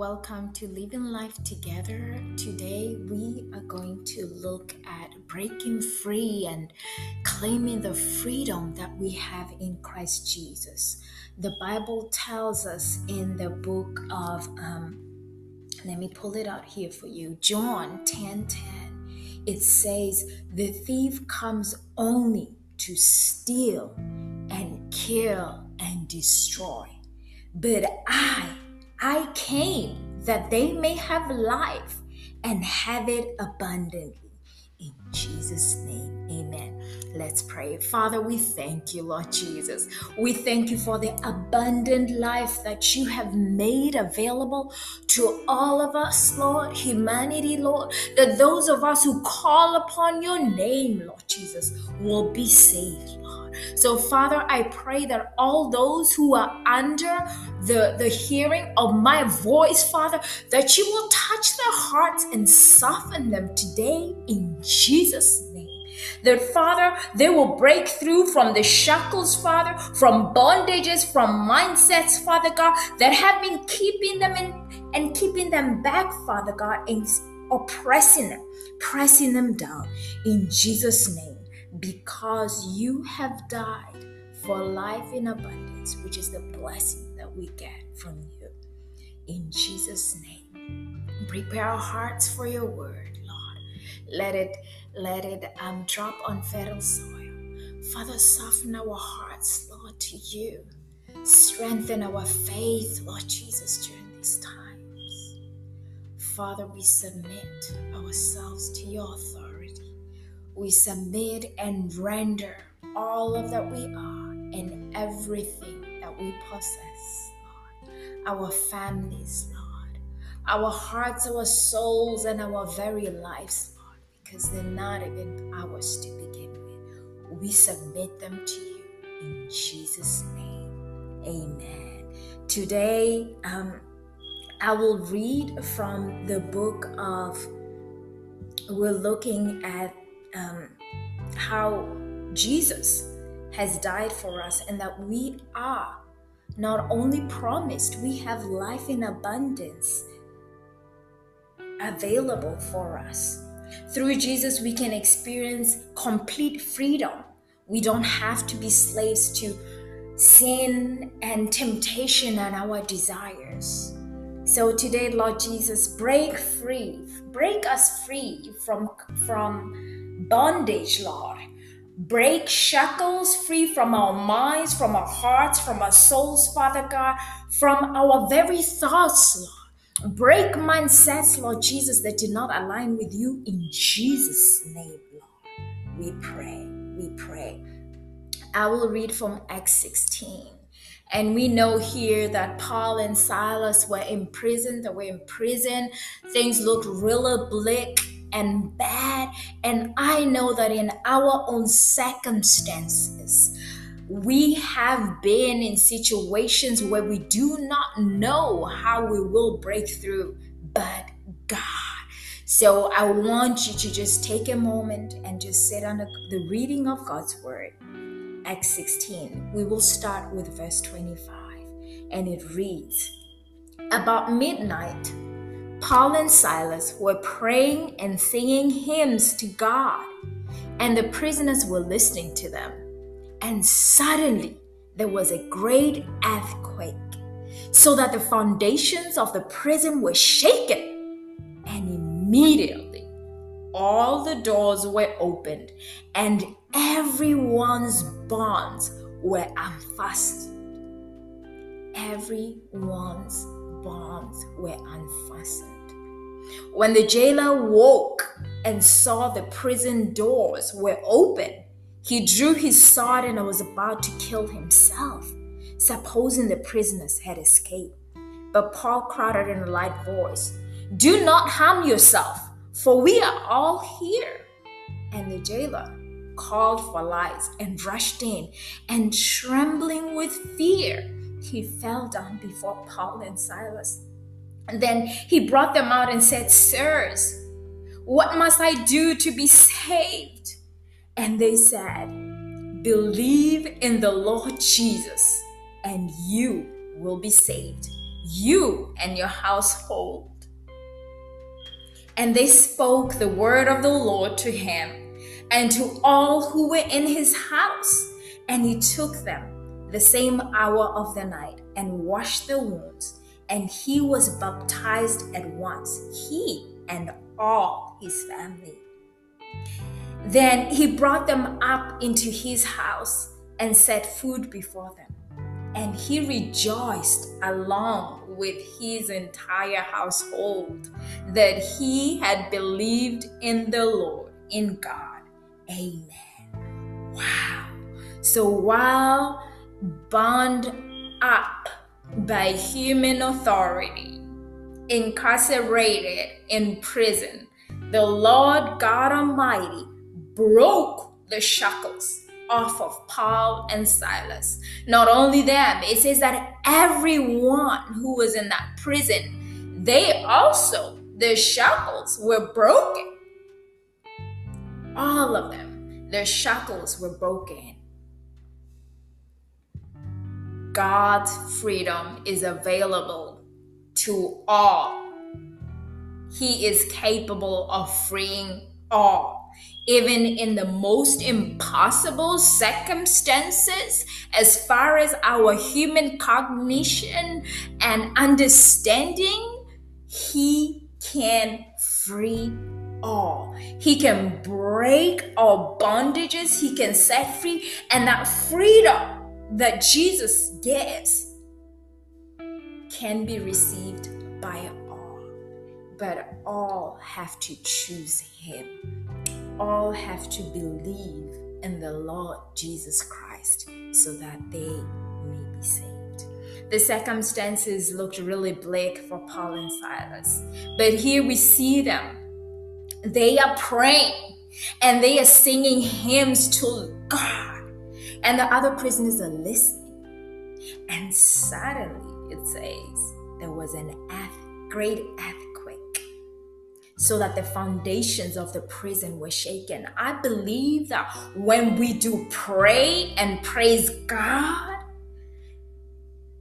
Welcome to Living Life Together. Today we are going to look at breaking free and claiming the freedom that we have in Christ Jesus. The Bible tells us in the book of, um, let me pull it out here for you, John 10 10. It says, The thief comes only to steal and kill and destroy. But I, I came that they may have life and have it abundantly. In Jesus' name, amen. Let's pray. Father, we thank you, Lord Jesus. We thank you for the abundant life that you have made available to all of us, Lord, humanity, Lord, that those of us who call upon your name, Lord Jesus, will be saved, Lord. So, Father, I pray that all those who are under the, the hearing of my voice, Father, that you will touch their hearts and soften them today in Jesus' name. That, Father, they will break through from the shackles, Father, from bondages, from mindsets, Father God, that have been keeping them in and keeping them back, Father God, and oppressing them, pressing them down in Jesus' name, because you have died for life in abundance, which is the blessing that we get from you. In Jesus' name, prepare our hearts for your word, Lord. Let it let it um, drop on fertile soil. Father, soften our hearts, Lord, to you. Strengthen our faith, Lord Jesus, during these times. Father, we submit ourselves to your authority. We submit and render all of that we are and everything that we possess, Lord. Our families, Lord. Our hearts, our souls, and our very lives, Lord, because they're not even ours to begin with. We submit them to you in Jesus' name. Amen. Today, um, I will read from the book of, we're looking at um, how Jesus has died for us and that we are not only promised, we have life in abundance available for us. Through Jesus, we can experience complete freedom. We don't have to be slaves to sin and temptation and our desires. So today, Lord Jesus, break free, break us free from, from bondage, Lord. Break shackles free from our minds, from our hearts, from our souls, Father God, from our very thoughts, Lord. Break mindsets, Lord Jesus, that did not align with you in Jesus' name, Lord. We pray, we pray. I will read from Acts 16. And we know here that Paul and Silas were in prison. They were in prison. Things looked really bleak and bad. And I know that in our own circumstances, we have been in situations where we do not know how we will break through, but God. So I want you to just take a moment and just sit on the, the reading of God's word. Acts 16. We will start with verse 25, and it reads About midnight, Paul and Silas were praying and singing hymns to God, and the prisoners were listening to them. And suddenly there was a great earthquake, so that the foundations of the prison were shaken, and immediately all the doors were opened, and everyone's bonds were unfastened. Everyone's bonds were unfastened. When the jailer woke and saw the prison doors were open, he drew his sword and was about to kill himself, supposing the prisoners had escaped. But Paul cried out in a light voice, Do not harm yourself, for we are all here. And the jailer called for lights and rushed in, and trembling with fear, he fell down before Paul and Silas. And then he brought them out and said, Sirs, what must I do to be saved? And they said, Believe in the Lord Jesus, and you will be saved, you and your household. And they spoke the word of the Lord to him and to all who were in his house. And he took them the same hour of the night and washed the wounds. And he was baptized at once, he and all his family. Then he brought them up into his house and set food before them. And he rejoiced along with his entire household that he had believed in the Lord, in God. Amen. Wow. So while bound up by human authority, incarcerated in prison, the Lord God Almighty broke the shackles off of Paul and Silas. Not only them, it says that everyone who was in that prison, they also, their shackles were broken. All of them, their shackles were broken. God's freedom is available to all. He is capable of freeing all even in the most impossible circumstances, as far as our human cognition and understanding, He can free all. He can break all bondages, He can set free, and that freedom that Jesus gives can be received by all. But all have to choose Him all have to believe in the Lord Jesus Christ so that they may be saved. The circumstances looked really bleak for Paul and Silas, but here we see them. They are praying and they are singing hymns to God, and the other prisoners are listening. And suddenly it says there was an earth, great earthquake so that the foundations of the prison were shaken. I believe that when we do pray and praise God,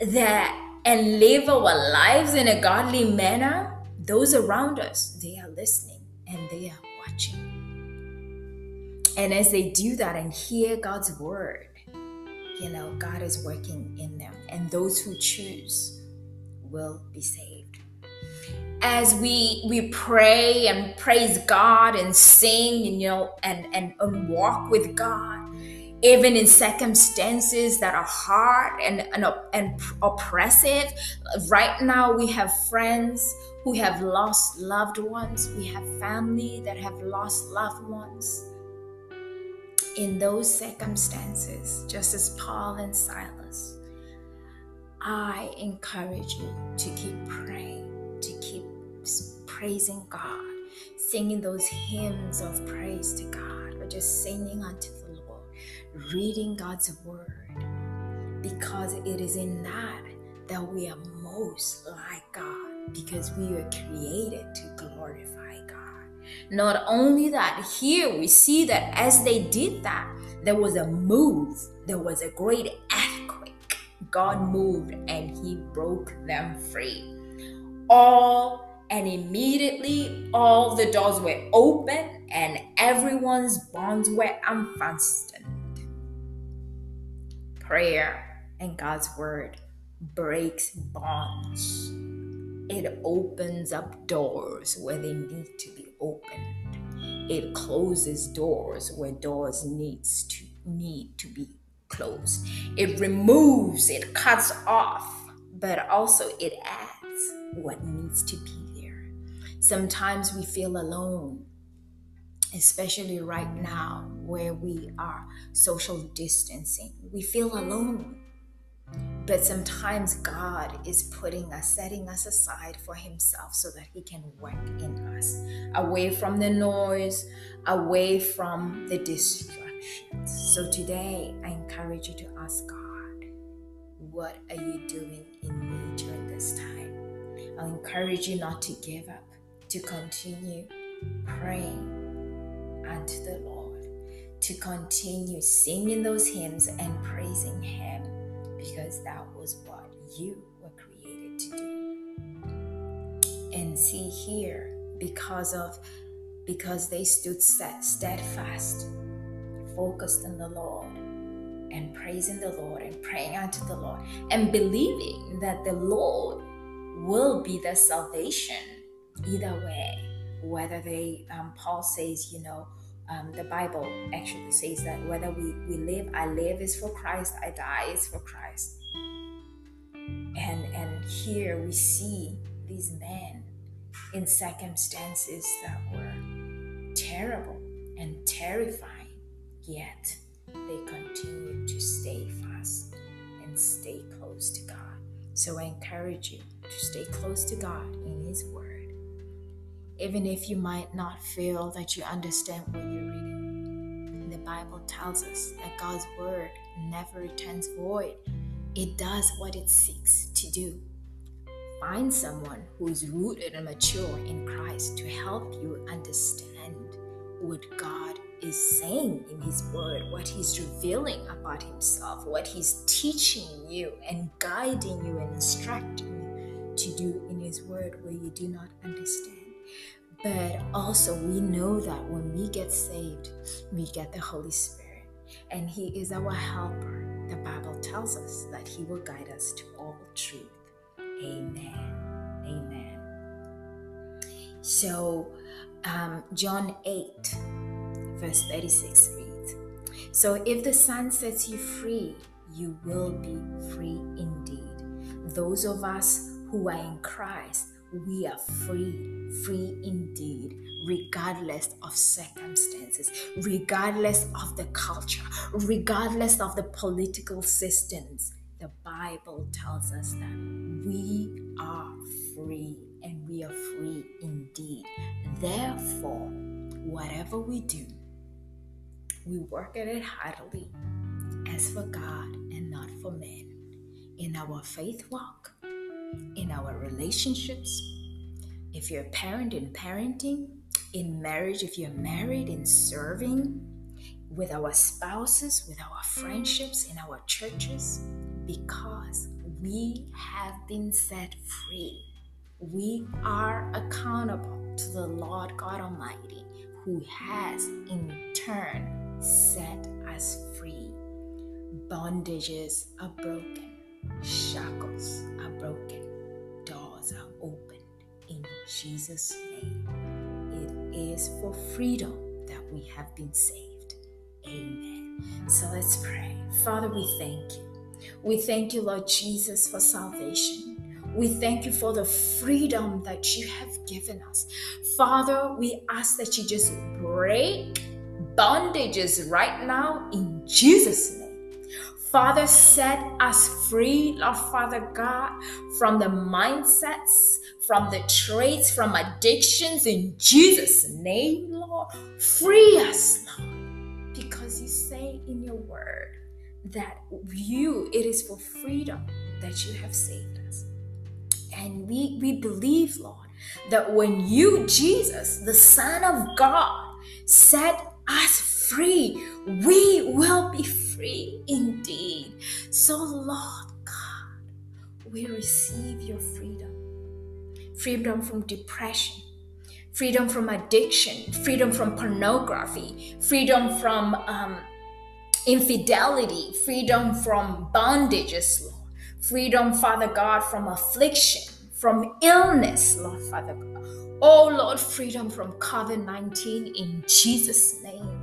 that and live our lives in a godly manner, those around us, they are listening and they are watching. And as they do that and hear God's word, you know, God is working in them, and those who choose will be saved as we we pray and praise God and sing, you know, and, and, and walk with God, even in circumstances that are hard and, and, and oppressive. Right now, we have friends who have lost loved ones, we have family that have lost loved ones. In those circumstances, just as Paul and Silas, I encourage you to keep praying to keep praising God, singing those hymns of praise to God, or just singing unto the Lord, reading God's word, because it is in that that we are most like God, because we were created to glorify. Not only that, here we see that as they did that, there was a move, there was a great earthquake. God moved and he broke them free all and immediately all the doors were open and everyone's bonds were unfastened. Prayer and God's word breaks bonds. It opens up doors where they need to be opened. It closes doors where doors needs to need to be closed. It removes, it cuts off, but also it adds what needs to be there. Sometimes we feel alone, especially right now where we are social distancing. We feel alone. But sometimes God is putting us, setting us aside for Himself so that He can work in us, away from the noise, away from the distractions. So today, I encourage you to ask God, What are you doing in me during this time? I'll encourage you not to give up, to continue praying unto the Lord, to continue singing those hymns and praising Him because that was what you were created to do. And see here, because of because they stood steadfast, focused on the Lord, and praising the Lord and praying unto the Lord and believing that the Lord will be their salvation either way. Whether they, um, Paul says, you know, um, the Bible actually says that whether we, we live, I live is for Christ, I die is for Christ. And and here we see these men in circumstances that were terrible and terrifying, yet they continue to stay fast and stay close to God. So I encourage you to stay close to God in His Word. Even if you might not feel that you understand what you're reading, the Bible tells us that God's Word never returns void, it does what it seeks to do. Find someone who is rooted and mature in Christ to help you understand what God is saying in His Word, what He's revealing about Himself, what He's teaching you and guiding you and instructing you to do in His Word where you do not understand. But also, we know that when we get saved, we get the Holy Spirit, and He is our helper. The Bible tells us that He will guide us to all truth. Amen. Amen. So, um, John 8 verse 36 reads So if the Son sets you free, you will be free indeed. Those of us who are in Christ, we are free, free indeed, regardless of circumstances, regardless of the culture, regardless of the political systems. The Bible tells us that we are free and we are free indeed. Therefore, whatever we do, we work at it heartily as for God and not for men. In our faith walk, in our relationships, if you're a parent in parenting, in marriage, if you're married, in serving, with our spouses, with our friendships, in our churches, because we have been set free. We are accountable to the Lord God Almighty, who has in turn set us free. Bondages are broken, shackles are broken, Jesus' name. It is for freedom that we have been saved. Amen. So let's pray. Father, we thank you. We thank you, Lord Jesus, for salvation. We thank you for the freedom that you have given us. Father, we ask that you just break bondages right now in Jesus' name. Father, set us free, Lord Father God, from the mindsets, from the traits, from addictions in Jesus' name, Lord. Free us, Lord, because you say in your word that you, it is for freedom that you have saved us. And we, we believe, Lord, that when you, Jesus, the Son of God, set us free, we will be free indeed. So, Lord God, we receive your freedom freedom from depression, freedom from addiction, freedom from pornography, freedom from um, infidelity, freedom from bondages, Lord. Freedom, Father God, from affliction, from illness, Lord Father God. Oh Lord, freedom from COVID 19 in Jesus' name.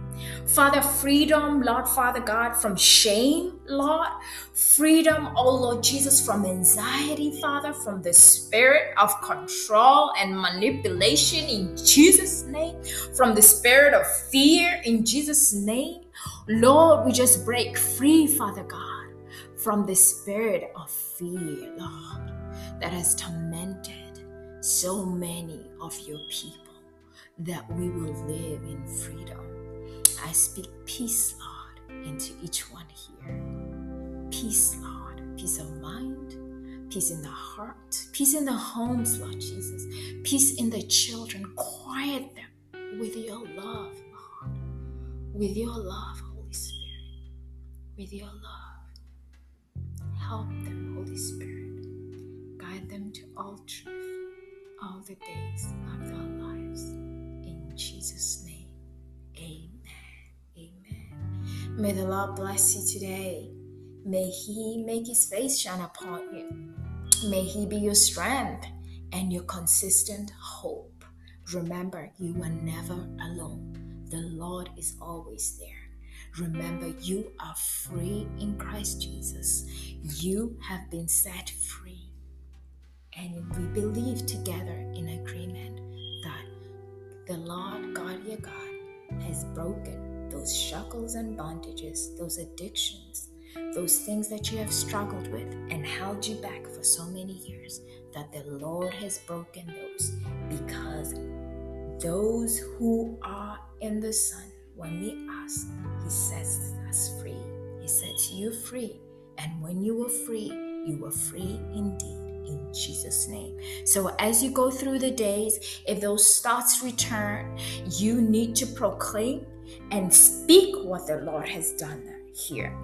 Father, freedom, Lord Father God, from shame, Lord. Freedom, oh Lord Jesus, from anxiety, Father, from the spirit of control and manipulation in Jesus' name, from the spirit of fear in Jesus' name. Lord, we just break free, Father God, from the spirit of fear, Lord, that has tormented so many of your people that we will live in freedom. I speak peace, Lord, into each one here. Peace, Lord, peace of mind, peace in the heart, peace in the homes, Lord Jesus, peace in the children. Quiet them with your love, Lord, with your love, Holy Spirit, with your love. Help them, Holy Spirit. Guide them to all truth all the days of their May the Lord bless you today. May He make His face shine upon you. May He be your strength and your consistent hope. Remember, you are never alone. The Lord is always there. Remember, you are free in Christ Jesus. You have been set free. And we believe together in agreement that the Lord God, your God, has broken those shackles and bondages, those addictions, those things that you have struggled with and held you back for so many years, that the Lord has broken those because those who are in the Son, when we ask, He sets us free. He sets you free. And when you were free, you were free indeed in Jesus' name. So, as you go through the days, if those thoughts return, you need to proclaim and speak what the Lord has done here.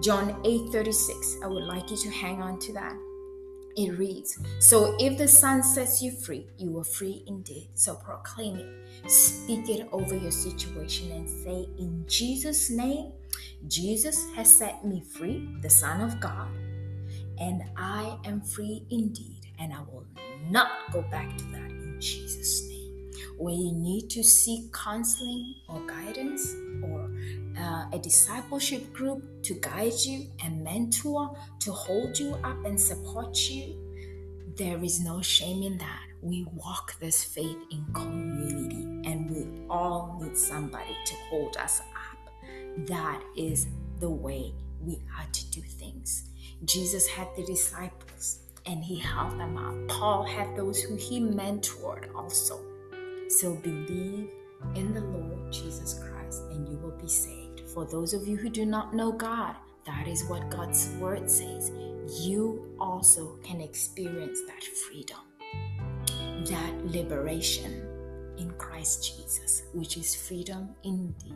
John 8 36. I would like you to hang on to that. It reads, So if the Son sets you free, you are free indeed. So proclaim it, speak it over your situation, and say, In Jesus' name, Jesus has set me free, the Son of God, and I am free indeed, and I will not go back to that in Jesus' name. When you need to seek counseling or guidance or uh, a discipleship group to guide you and mentor, to hold you up and support you, there is no shame in that. We walk this faith in community and we all need somebody to hold us up. That is the way we are to do things. Jesus had the disciples and he held them up. Paul had those who he mentored also. So believe in the Lord Jesus Christ and you will be saved. For those of you who do not know God, that is what God's word says. You also can experience that freedom, that liberation in Christ Jesus, which is freedom indeed,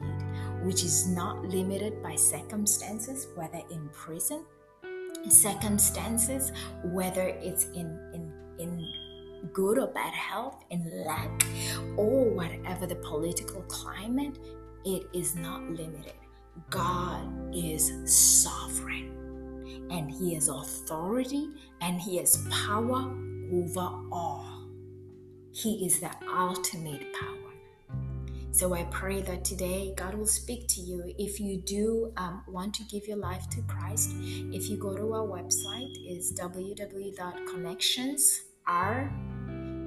which is not limited by circumstances, whether in prison, circumstances, whether it's in in in good or bad health, in lack, or whatever the political climate, it is not limited. God is sovereign and He has authority and He has power over all. He is the ultimate power. So I pray that today God will speak to you. If you do um, want to give your life to Christ, if you go to our website, it's is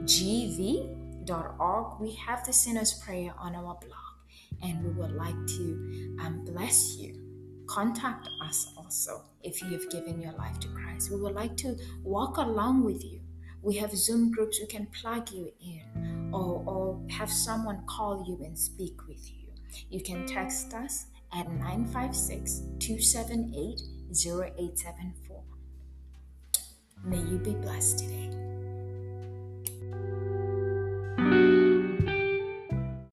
www.connectionsrgv.org. We have the sinner's prayer on our blog, and we would like to um, bless you. Contact us also if you have given your life to Christ. We would like to walk along with you. We have Zoom groups we can plug you in or, or have someone call you and speak with you. You can text us at 956 278 0874. May you be blessed today.